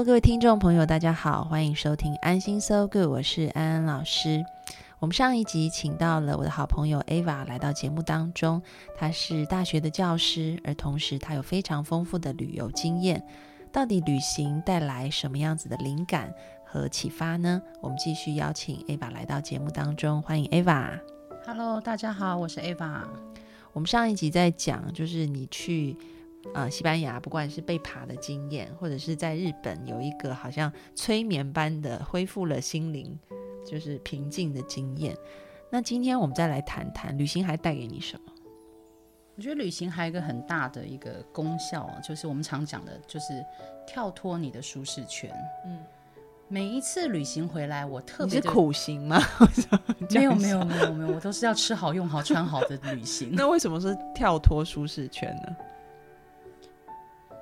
Hello，各位听众朋友，大家好，欢迎收听安心 So Good，我是安安老师。我们上一集请到了我的好朋友 Ava 来到节目当中，她是大学的教师，而同时她有非常丰富的旅游经验。到底旅行带来什么样子的灵感和启发呢？我们继续邀请 Ava 来到节目当中，欢迎 Ava。Hello，大家好，我是 Ava。我们上一集在讲，就是你去。呃，西班牙不管是被爬的经验，或者是在日本有一个好像催眠般的恢复了心灵，就是平静的经验。那今天我们再来谈谈旅行还带给你什么？我觉得旅行还有一个很大的一个功效，就是我们常讲的，就是跳脱你的舒适圈。嗯，每一次旅行回来，我特别是苦行吗？没有没有没有没有，我都是要吃好用好穿好的旅行。那为什么是跳脱舒适圈呢？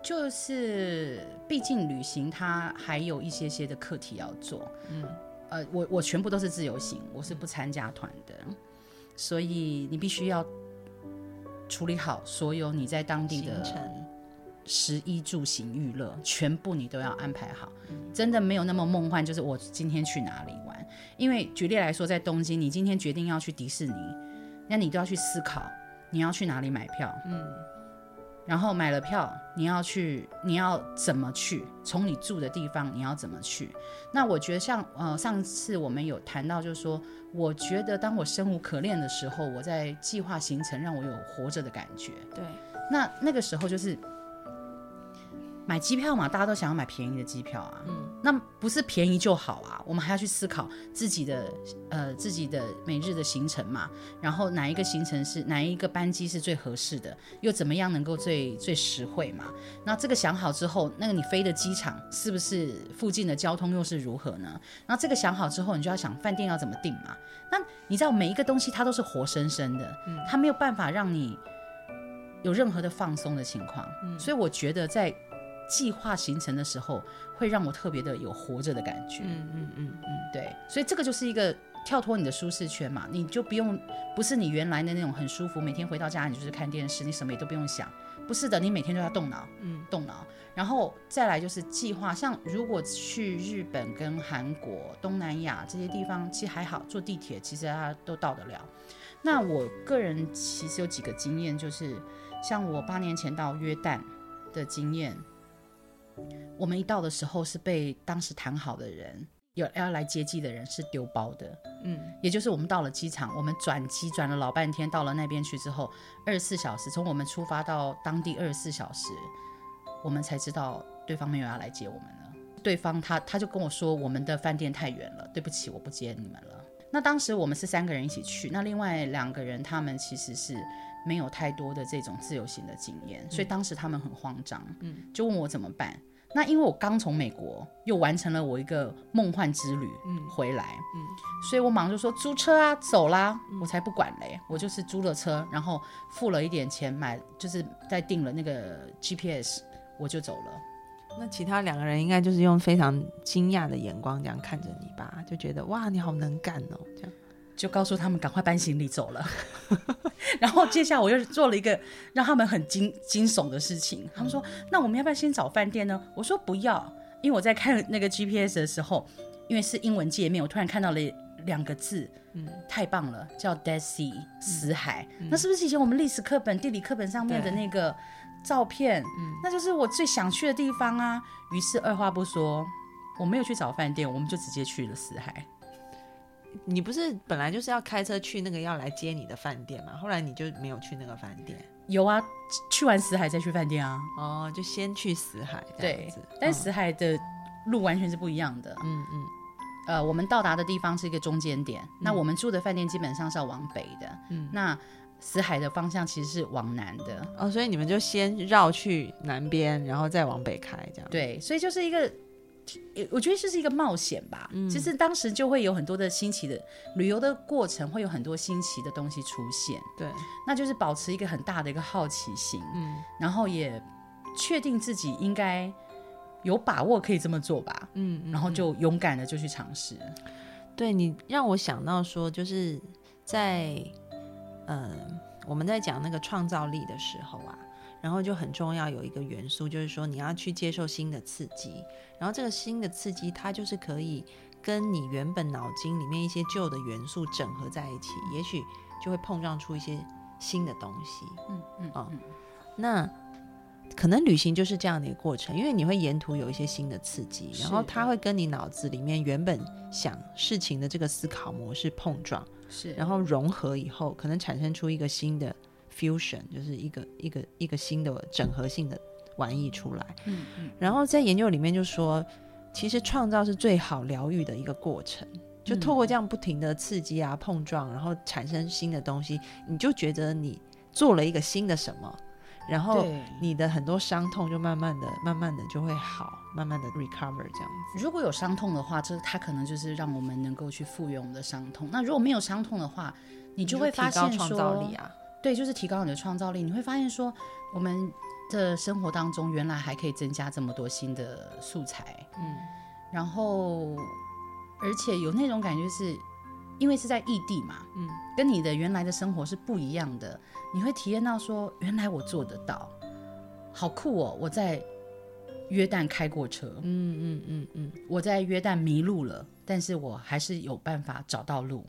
就是，毕竟旅行它还有一些些的课题要做。嗯，呃，我我全部都是自由行，我是不参加团的，所以你必须要处理好所有你在当地的食衣住行娱乐，全部你都要安排好。真的没有那么梦幻，就是我今天去哪里玩。因为举例来说，在东京，你今天决定要去迪士尼，那你都要去思考你要去哪里买票。嗯。然后买了票，你要去，你要怎么去？从你住的地方，你要怎么去？那我觉得像呃，上次我们有谈到，就是说，我觉得当我生无可恋的时候，我在计划行程，让我有活着的感觉。对，那那个时候就是。买机票嘛，大家都想要买便宜的机票啊。嗯，那不是便宜就好啊，我们还要去思考自己的呃自己的每日的行程嘛。然后哪一个行程是哪一个班机是最合适的，又怎么样能够最最实惠嘛？那这个想好之后，那个你飞的机场是不是附近的交通又是如何呢？那这个想好之后，你就要想饭店要怎么订嘛。那你知道每一个东西它都是活生生的，嗯，它没有办法让你有任何的放松的情况。嗯，所以我觉得在。计划行程的时候，会让我特别的有活着的感觉。嗯嗯嗯嗯，对，所以这个就是一个跳脱你的舒适圈嘛，你就不用，不是你原来的那种很舒服，每天回到家你就是看电视，你什么也都不用想，不是的，你每天都要动脑，嗯，动脑。然后再来就是计划，像如果去日本跟韩国、东南亚这些地方，其实还好，坐地铁其实它都到得了。那我个人其实有几个经验，就是像我八年前到约旦的经验。我们一到的时候是被当时谈好的人有要来接机的人是丢包的，嗯，也就是我们到了机场，我们转机转了老半天，到了那边去之后，二十四小时从我们出发到当地二十四小时，我们才知道对方没有要来接我们了。对方他他就跟我说，我们的饭店太远了，对不起，我不接你们了。那当时我们是三个人一起去，那另外两个人他们其实是没有太多的这种自由行的经验，所以当时他们很慌张，嗯，就问我怎么办。那因为我刚从美国又完成了我一个梦幻之旅，嗯，回来，嗯，所以我马上就说租车啊，走啦，我才不管嘞，我就是租了车，然后付了一点钱买，就是在订了那个 GPS，我就走了。那其他两个人应该就是用非常惊讶的眼光这样看着你吧，就觉得哇，你好能干哦，这样。就告诉他们赶快搬行李走了，然后接下来我又做了一个让他们很惊惊悚的事情。他们说：“那我们要不要先找饭店呢？”我说：“不要，因为我在看那个 GPS 的时候，因为是英文界面，我突然看到了两个字，嗯，太棒了，叫 Dead Sea 死海。那是不是以前我们历史课本、地理课本上面的那个照片？嗯，那就是我最想去的地方啊。于是二话不说，我没有去找饭店，我们就直接去了死海。”你不是本来就是要开车去那个要来接你的饭店吗？后来你就没有去那个饭店？有啊，去完死海再去饭店啊。哦，就先去死海。对，但死海的路完全是不一样的。嗯嗯。呃，我们到达的地方是一个中间点，那我们住的饭店基本上是要往北的，嗯，那死海的方向其实是往南的，哦，所以你们就先绕去南边，然后再往北开，这样。对，所以就是一个。我觉得这是一个冒险吧，其实当时就会有很多的新奇的旅游的过程，会有很多新奇的东西出现。对，那就是保持一个很大的一个好奇心，嗯，然后也确定自己应该有把握可以这么做吧，嗯，然后就勇敢的就去尝试。对你让我想到说，就是在嗯我们在讲那个创造力的时候啊。然后就很重要有一个元素，就是说你要去接受新的刺激，然后这个新的刺激它就是可以跟你原本脑筋里面一些旧的元素整合在一起，也许就会碰撞出一些新的东西。嗯嗯啊，那可能旅行就是这样的一个过程，因为你会沿途有一些新的刺激，然后它会跟你脑子里面原本想事情的这个思考模式碰撞，是，然后融合以后，可能产生出一个新的。Fusion 就是一个一个一个新的整合性的玩意出来，嗯嗯，然后在研究里面就说，其实创造是最好疗愈的一个过程，就透过这样不停的刺激啊碰撞，然后产生新的东西，你就觉得你做了一个新的什么，然后你的很多伤痛就慢慢的、慢慢的就会好，慢慢的 recover 这样子。如果有伤痛的话，这它可能就是让我们能够去复原我们的伤痛。那如果没有伤痛的话，你就会发现创造力啊。对，就是提高你的创造力。你会发现说，我们的生活当中原来还可以增加这么多新的素材，嗯，然后而且有那种感觉是，因为是在异地嘛，嗯，跟你的原来的生活是不一样的。你会体验到说，原来我做得到，好酷哦！我在约旦开过车，嗯嗯嗯嗯，我在约旦迷路了，但是我还是有办法找到路。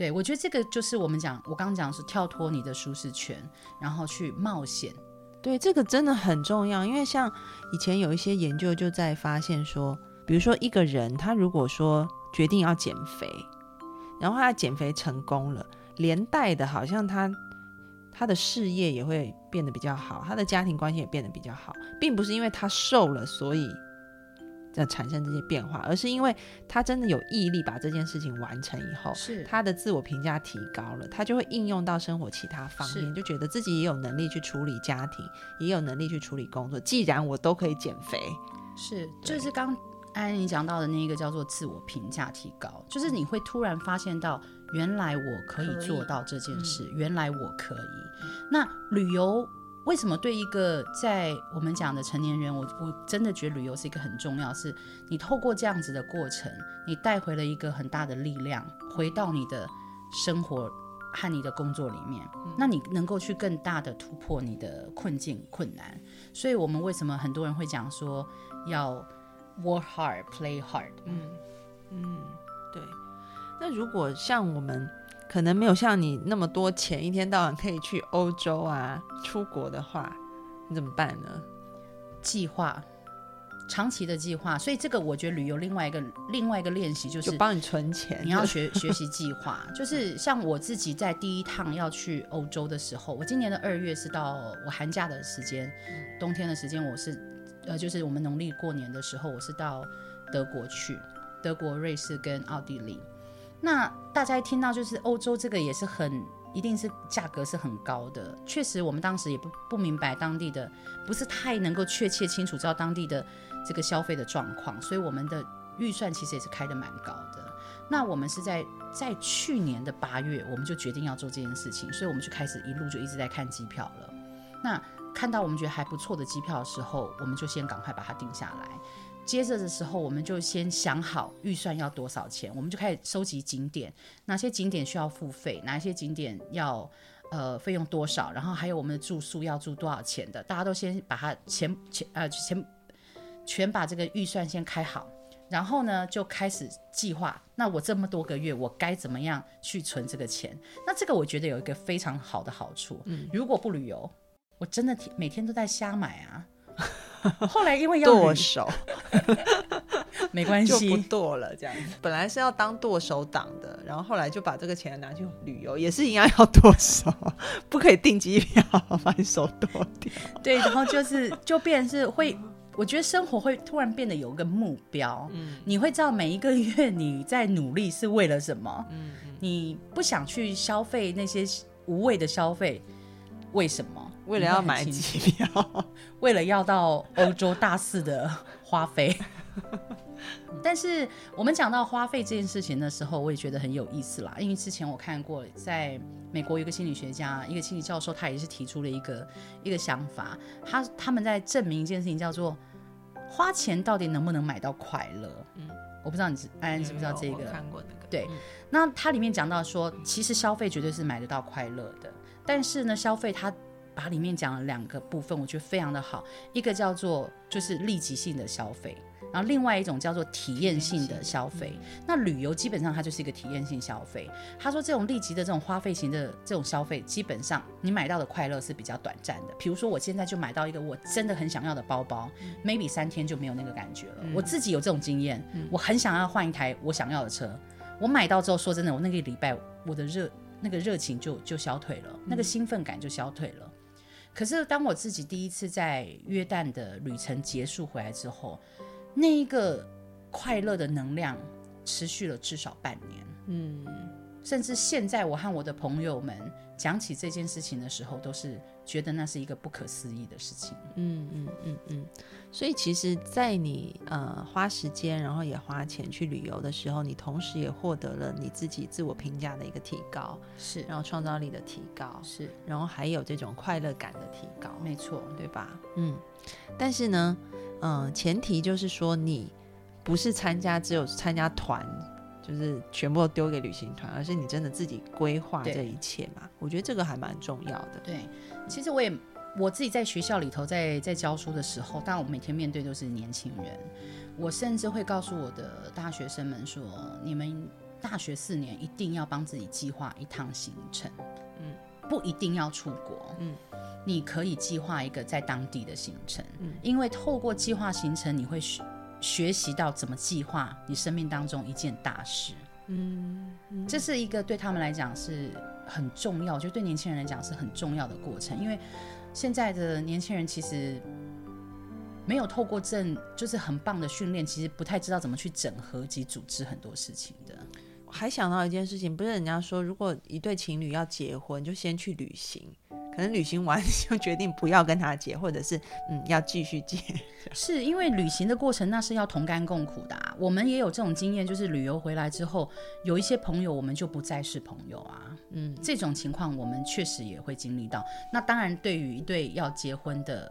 对，我觉得这个就是我们讲，我刚刚讲是跳脱你的舒适圈，然后去冒险。对，这个真的很重要，因为像以前有一些研究就在发现说，比如说一个人他如果说决定要减肥，然后他减肥成功了，连带的好像他他的事业也会变得比较好，他的家庭关系也变得比较好，并不是因为他瘦了，所以。在产生这些变化，而是因为他真的有毅力把这件事情完成以后，是他的自我评价提高了，他就会应用到生活其他方面，就觉得自己也有能力去处理家庭，也有能力去处理工作。既然我都可以减肥，是就是刚安妮讲到的那个叫做自我评价提高，就是你会突然发现到，原来我可以做到这件事，原来我可以。那旅游。为什么对一个在我们讲的成年人，我我真的觉得旅游是一个很重要，是你透过这样子的过程，你带回了一个很大的力量，回到你的生活和你的工作里面，那你能够去更大的突破你的困境困难。所以我们为什么很多人会讲说要 work hard, play hard？嗯嗯，对。那如果像我们。可能没有像你那么多钱，一天到晚可以去欧洲啊，出国的话，你怎么办呢？计划，长期的计划。所以这个我觉得旅游另外一个另外一个练习就是帮你存钱。你要学学习计划，就是像我自己在第一趟要去欧洲的时候，我今年的二月是到我寒假的时间，冬天的时间我是呃，就是我们农历过年的时候，我是到德国去，德国、瑞士跟奥地利。那大家一听到就是欧洲这个也是很，一定是价格是很高的。确实，我们当时也不不明白当地的，不是太能够确切清楚知道当地的这个消费的状况，所以我们的预算其实也是开的蛮高的。那我们是在在去年的八月，我们就决定要做这件事情，所以我们就开始一路就一直在看机票了。那看到我们觉得还不错的机票的时候，我们就先赶快把它定下来。接着的时候，我们就先想好预算要多少钱，我们就开始收集景点，哪些景点需要付费，哪一些景点要呃费用多少，然后还有我们的住宿要住多少钱的，大家都先把它钱钱呃钱全把这个预算先开好，然后呢就开始计划。那我这么多个月，我该怎么样去存这个钱？那这个我觉得有一个非常好的好处，嗯，如果不旅游，我真的每天都在瞎买啊。后来因为要剁手，没关系，就不剁了。这样子，本来是要当剁手党的，然后后来就把这个钱拿去旅游，也是一样要剁手，不可以订机票把你手剁掉。对，然后就是就变是会，我觉得生活会突然变得有一个目标，嗯，你会知道每一个月你在努力是为了什么，嗯，你不想去消费那些无谓的消费，为什么？为了要买机票，为了要到欧洲大肆的花费。但是我们讲到花费这件事情的时候，我也觉得很有意思啦。因为之前我看过，在美国有一个心理学家，一个心理教授，他也是提出了一个一个想法。他他们在证明一件事情，叫做花钱到底能不能买到快乐？嗯，我不知道你安安知不知道这个？看过那个。对，那它里面讲到说，其实消费绝对是买得到快乐的，但是呢，消费它把里面讲了两个部分，我觉得非常的好。一个叫做就是立即性的消费。然后另外一种叫做体验性的消费，那旅游基本上它就是一个体验性消费。他说这种立即的这种花费型的这种消费，基本上你买到的快乐是比较短暂的。比如说我现在就买到一个我真的很想要的包包，maybe 三天就没有那个感觉了。我自己有这种经验，我很想要换一台我想要的车，我买到之后，说真的，我那个礼拜我的热那个热情就就消退了，那个兴奋感就消退了。可是当我自己第一次在约旦的旅程结束回来之后，那一个快乐的能量持续了至少半年，嗯，甚至现在我和我的朋友们讲起这件事情的时候，都是觉得那是一个不可思议的事情，嗯嗯嗯嗯。所以其实，在你呃花时间，然后也花钱去旅游的时候，你同时也获得了你自己自我评价的一个提高，是，然后创造力的提高，是，然后还有这种快乐感的提高，没错，对吧？嗯，但是呢。嗯，前提就是说你不是参加只有参加团，就是全部都丢给旅行团，而是你真的自己规划这一切嘛？我觉得这个还蛮重要的。对，其实我也我自己在学校里头在在教书的时候，当然我每天面对都是年轻人，我甚至会告诉我的大学生们说，你们大学四年一定要帮自己计划一趟行程，嗯，不一定要出国，嗯。你可以计划一个在当地的行程，嗯，因为透过计划行程，你会学学习到怎么计划你生命当中一件大事，嗯，这是一个对他们来讲是很重要，就对年轻人来讲是很重要的过程，因为现在的年轻人其实没有透过正就是很棒的训练，其实不太知道怎么去整合及组织很多事情的。还想到一件事情，不是人家说，如果一对情侣要结婚，就先去旅行。可能旅行完 就决定不要跟他结，或者是嗯要继续结。是因为旅行的过程那是要同甘共苦的。我们也有这种经验，就是旅游回来之后，有一些朋友我们就不再是朋友啊。嗯，这种情况我们确实也会经历到。那当然，对于一对要结婚的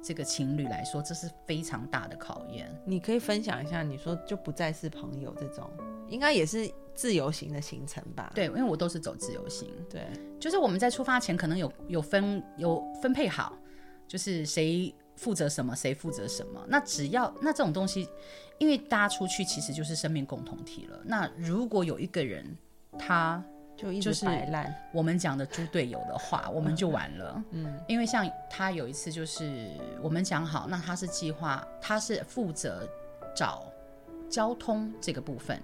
这个情侣来说，这是非常大的考验。你可以分享一下，你说就不再是朋友这种，应该也是。自由行的行程吧，对，因为我都是走自由行，对，就是我们在出发前可能有有分有分配好，就是谁负责什么，谁负责什么。那只要那这种东西，因为大家出去其实就是生命共同体了。那如果有一个人他就一直摆烂，我们讲的猪队友的话，我们就完了。嗯，因为像他有一次就是我们讲好，那他是计划，他是负责找交通这个部分。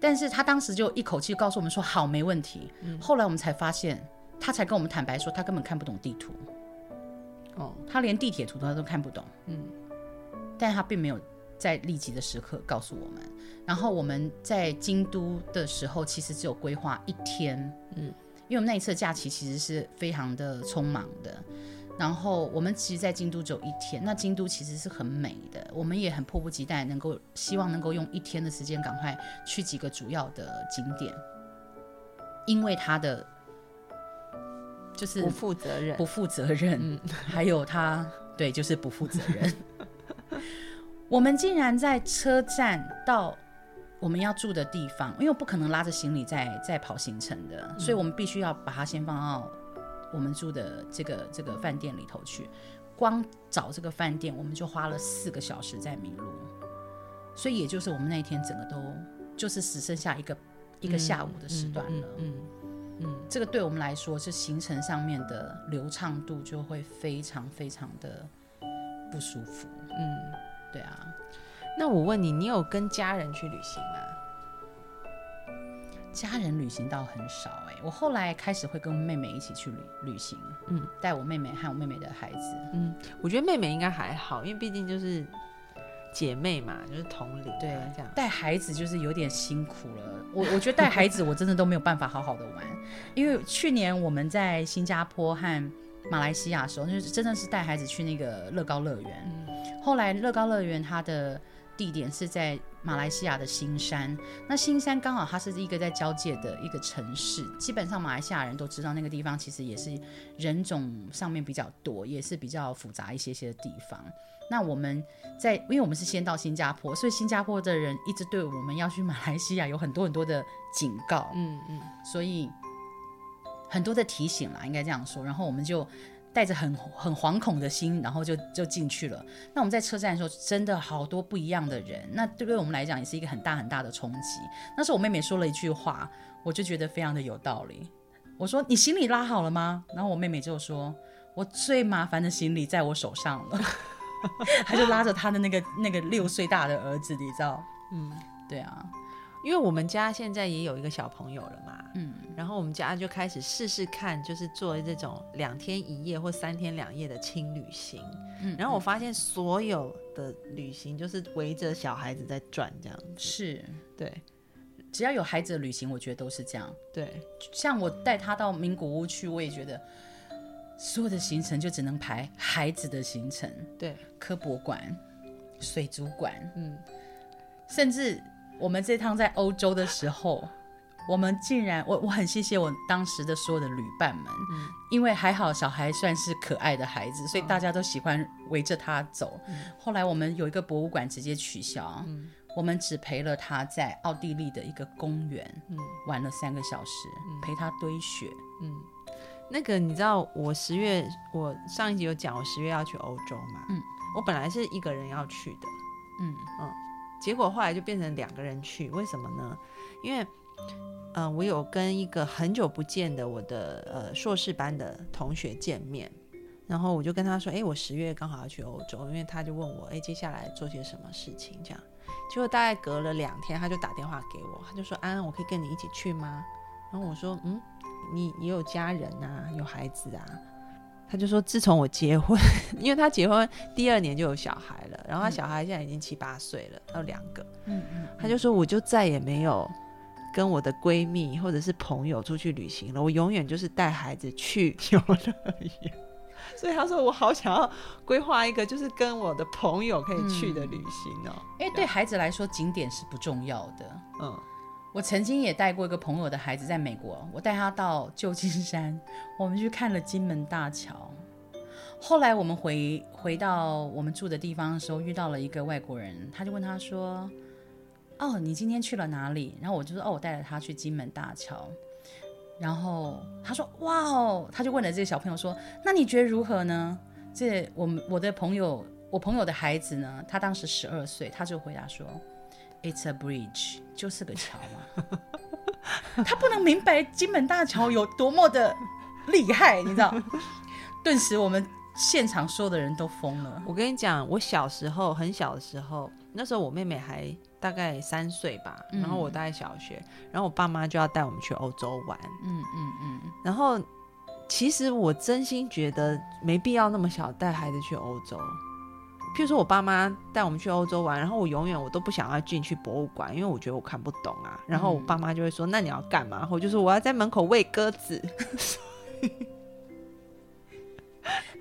但是他当时就一口气告诉我们说好没问题。后来我们才发现，他才跟我们坦白说他根本看不懂地图。哦，他连地铁图他都看不懂。嗯，但他并没有在立即的时刻告诉我们。然后我们在京都的时候，其实只有规划一天。嗯，因为我们那一次假期其实是非常的匆忙的。然后我们其实，在京都只有一天。那京都其实是很美的，我们也很迫不及待，能够希望能够用一天的时间，赶快去几个主要的景点。因为他的就是不负责任，不负责任，还有他对，就是不负责任。我们竟然在车站到我们要住的地方，因为我不可能拉着行李再再跑行程的，所以我们必须要把它先放到。我们住的这个这个饭店里头去，光找这个饭店我们就花了四个小时在迷路，所以也就是我们那天整个都就是只剩下一个一个下午的时段了。嗯嗯，这个对我们来说是行程上面的流畅度就会非常非常的不舒服。嗯，对啊。那我问你，你有跟家人去旅行吗？家人旅行倒很少哎、我后来开始会跟妹妹一起去旅旅行，嗯，带我妹妹和我妹妹的孩子，嗯，我觉得妹妹应该还好，因为毕竟就是姐妹嘛，就是同龄、啊，对，这样。带孩子就是有点辛苦了。我我觉得带孩子我真的都没有办法好好的玩，因为去年我们在新加坡和马来西亚的时候，就是真的是带孩子去那个乐高乐园。后来乐高乐园它的地点是在马来西亚的新山，那新山刚好它是一个在交界的一个城市，基本上马来西亚人都知道那个地方其实也是人种上面比较多，也是比较复杂一些些的地方。那我们在，因为我们是先到新加坡，所以新加坡的人一直对我们要去马来西亚有很多很多的警告，嗯嗯，所以很多的提醒啦，应该这样说。然后我们就带着很很惶恐的心，然后就就进去了。那我们在车站的时候，真的好多不一样的人，那对我们来讲也是一个很大很大的冲击。那时候我妹妹说了一句话，我就觉得非常的有道理。我说：“你行李拉好了吗？”然后我妹妹就说：“我最麻烦的行李在我手上了。”她就拉着她的那个那个六岁大的儿子，你知道？嗯，对啊，因为我们家现在也有一个小朋友了嘛，嗯，然后我们家就开始试试看，就是做这种两天一夜或三天两夜的轻旅行。嗯然后我发现所有的旅行就是围着小孩子在转这样子。是，对只要有孩子的旅行，我觉得都是这样。对，像我带他到名古屋去，我也觉得所有的行程就只能排孩子的行程，对，科博馆、水族馆，嗯，甚至我们这趟在欧洲的时候，我们竟然，我我很谢谢我当时的所有的旅伴们，嗯。因为还好小孩算是可爱的孩子，所以大家都喜欢围着他走。后来我们有一个博物馆直接取消，我们只陪了他在奥地利的一个公园，玩了三个小时，陪他堆雪。嗯。那个你知道，我十月我上一集有讲，我十月要去欧洲嘛，嗯，我本来是一个人要去的，嗯。嗯结果后来就变成两个人去，为什么呢？因为，嗯、我有跟一个很久不见的我的呃硕士班的同学见面，然后我就跟他说，哎，我十月刚好要去欧洲，因为他就问我，哎，接下来做些什么事情这样。结果大概隔了两天，他就打电话给我，他就说，安安，我可以跟你一起去吗？然后我说，嗯，你也有家人啊，有孩子啊。他就说，自从我结婚，因为他结婚第二年就有小孩了，然后他小孩现在已经七八岁了，有两个。嗯嗯，他就说，我就再也没有跟我的闺蜜或者是朋友出去旅行了，我永远就是带孩子去 游乐园。所以他说，我好想要规划一个就是跟我的朋友可以去的旅行哦。因为对孩子来说，景点是不重要的。嗯我曾经也带过一个朋友的孩子在美国，我带他到旧金山，我们去看了金门大桥。后来我们回回到我们住的地方的时候，遇到了一个外国人，他就问他说：“哦，你今天去了哪里？”然后我就说：“哦，我带了他去金门大桥。”然后他说：“哇哦！”他就问了这个小朋友说：“那你觉得如何呢？”这我们我的朋友，我朋友的孩子呢，他当时十二岁，他就回答说：“It's a bridge，就是个桥嘛。”他不能明白金门大桥有多么的厉害，你知道？顿时我们现场所有的人都疯了。我跟你讲，我小时候很小的时候，那时候我妹妹还大概三岁吧，嗯然后我大概小学，然后我爸妈就要带我们去欧洲玩，嗯嗯嗯，然后其实我真心觉得没必要那么小带孩子去欧洲。譬如说，我爸妈带我们去欧洲玩，然后我永远我都不想要进去博物馆，因为我觉得我看不懂啊。然后我爸妈就会说：“那你要干嘛？”然后我就说：“我要在门口喂鸽子。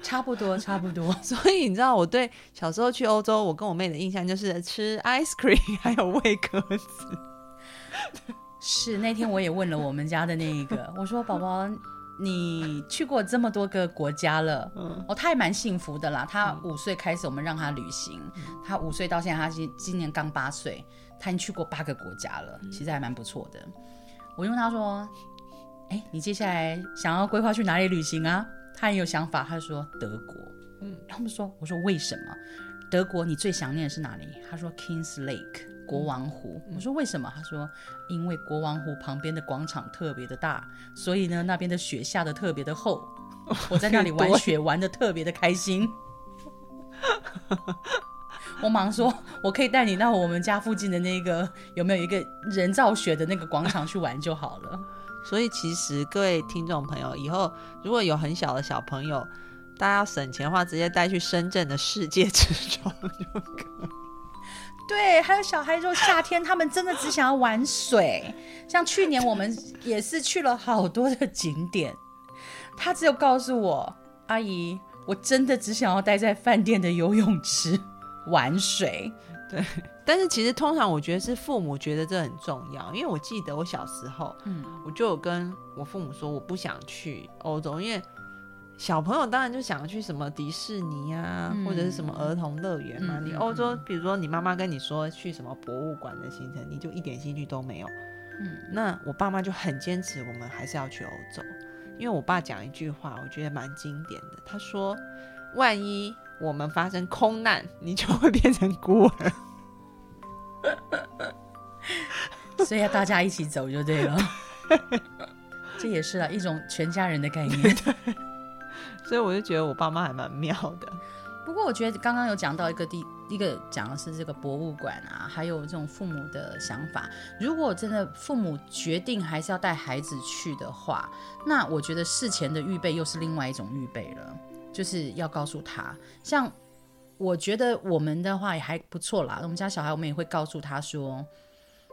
差不多差不多。”所以你知道，我对小时候去欧洲，我跟我妹的印象就是吃 ice cream，还有喂鸽子。是那天我也问了我们家的那一个，我说宝宝，你去过这么多个国家了，嗯哦，他也蛮幸福的啦。他五岁开始我们让他旅行，他五岁到现在，他今今年刚八岁，他已经去过八个国家了，其实还蛮不错的。我就问他说，哎，你接下来想要规划去哪里旅行啊？他很有想法，他就说德国。嗯，然后我们说，我说为什么？德国你最想念的是哪里？他说 Kings Lake 国王湖。我说为什么？他说因为国王湖旁边的广场特别的大，所以呢那边的雪下的特别的厚，我在那里玩雪玩的特别的开心。我忙说，我可以带你到我们家附近的那个有没有一个人造雪的那个广场去玩就好了。所以其实各位听众朋友，以后如果有很小的小朋友，大家要省钱的话，直接带去深圳的世界之窗就可以。对，还有小孩，就夏天他们真的只想要玩水。像去年我们也是去了好多的景点，他只有告诉我，阿姨，我真的只想要待在饭店的游泳池玩水。对，但是其实通常我觉得是父母觉得这很重要，因为我记得我小时候，嗯，我就有跟我父母说我不想去欧洲，因为小朋友当然就想要去什么迪士尼啊，或者是什么儿童乐园嘛。你欧洲，比如说你妈妈跟你说去什么博物馆的行程，你就一点兴趣都没有。嗯，那我爸妈就很坚持，我们还是要去欧洲，因为我爸讲一句话，我觉得蛮经典的，他说：“万一。”我们发生空难，你就会变成孤儿，所以要大家一起走就对了。这也是啊一种全家人的概念。所以我就觉得我爸妈还蛮妙的。不过我觉得刚刚有讲到一个地，一个讲的是这个博物馆啊，还有这种父母的想法。如果真的父母决定还是要带孩子去的话，那我觉得事前的预备又是另外一种预备了。就是要告诉他，像我觉得我们的话也还不错啦。我们家小孩，我们也会告诉他说，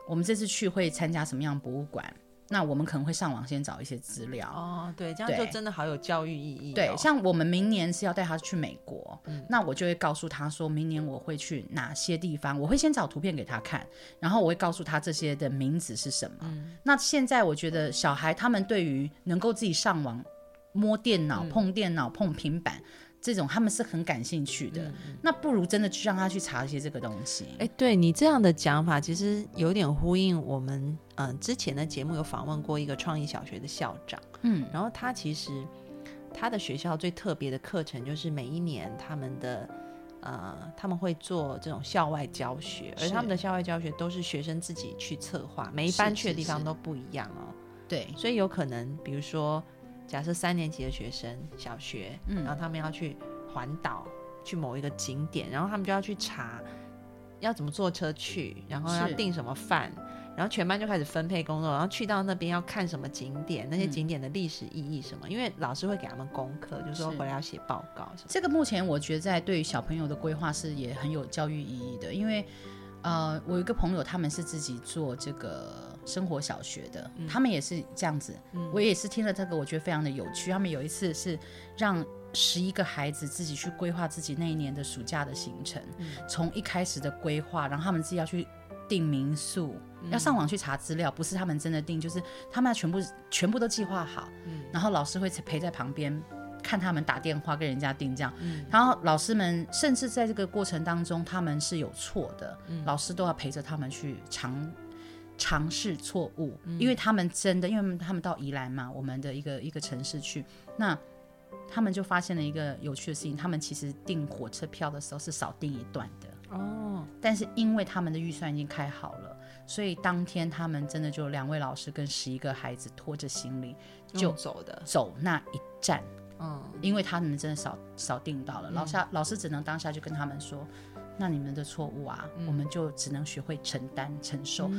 我们这次去会参加什么样博物馆，那我们可能会上网先找一些资料。哦，对，这样就真的好有教育意义。对，像我们明年是要带他去美国，那我就会告诉他说，明年我会去哪些地方，我会先找图片给他看，然后我会告诉他这些的名字是什么。那现在我觉得小孩他们对于能够自己上网。摸电脑、碰电脑、碰平板，这种他们是很感兴趣的。那不如真的去让他去查一些这个东西。哎，对你这样的讲法，其实有点呼应我们嗯之前的节目有访问过一个创意小学的校长。嗯，然后他其实他的学校最特别的课程就是每一年他们的呃他们会做这种校外教学，而他们的校外教学都是学生自己去策划，每一班去的地方都不一样哦。对，所以有可能比如说。假设三年级的学生，小学，然后他们要去环岛，去某一个景点，然后他们就要去查要怎么坐车去，然后要订什么饭，然后全班就开始分配工作，然后去到那边要看什么景点，那些景点的历史意义什么，因为老师会给他们功课，就说回来要写报告。这个目前我觉得在对于小朋友的规划是也很有教育意义的，因为呃，我有一个朋友他们是自己做这个。生活小学的，他们也是这样子。我也是听了这个，我觉得非常的有趣。他们有一次是让十一个孩子自己去规划自己那一年的暑假的行程，从一开始的规划，然后他们自己要去订民宿，要上网去查资料，不是他们真的订，就是他们要全部全部都计划好。然后老师会陪在旁边看他们打电话跟人家订这样。然后老师们甚至在这个过程当中，他们是有错的，老师都要陪着他们去尝。尝试错误，因为他们真的，因为他们到宜兰嘛，我们的一个一个城市去，那他们就发现了一个有趣的事情，他们其实订火车票的时候是少订一段的。哦，但是因为他们的预算已经开好了，所以当天他们真的就两位老师跟十一个孩子拖着行李就走的。走那一站，嗯，因为他们真的少少订到了，老师老师只能当下就跟他们说。那你们的错误啊，我们就只能学会承担、承受。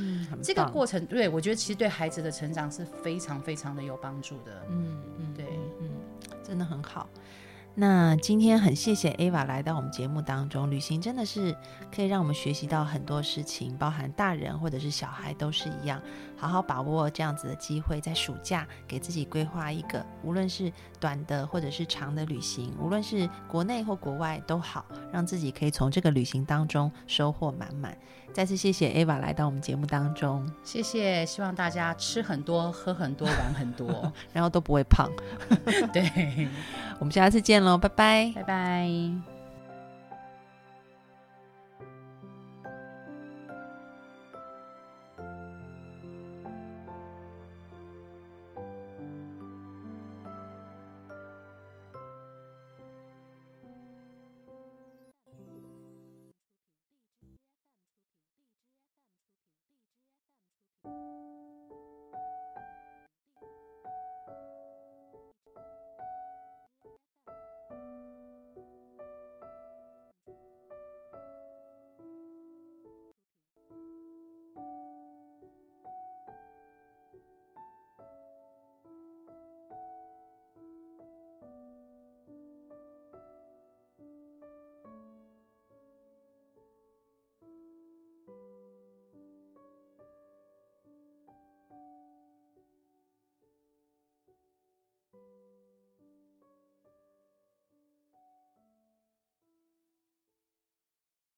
这个过程，对我觉得其实对孩子的成长是非常非常的有帮助的。嗯嗯，对，嗯，真的很好。那今天很谢谢 Ava 来到我们节目当中，旅行真的是可以让我们学习到很多事情，包含大人或者是小孩都是一样。好好把握这样子的机会，在暑假给自己规划一个，无论是短的或者是长的旅行，无论是国内或国外都好，让自己可以从这个旅行当中收获满满。再次谢谢 Ava 来到我们节目当中，谢谢，希望大家吃很多、喝很多、玩很多，然后都不会胖。对，我们下次见喽，拜拜，拜拜。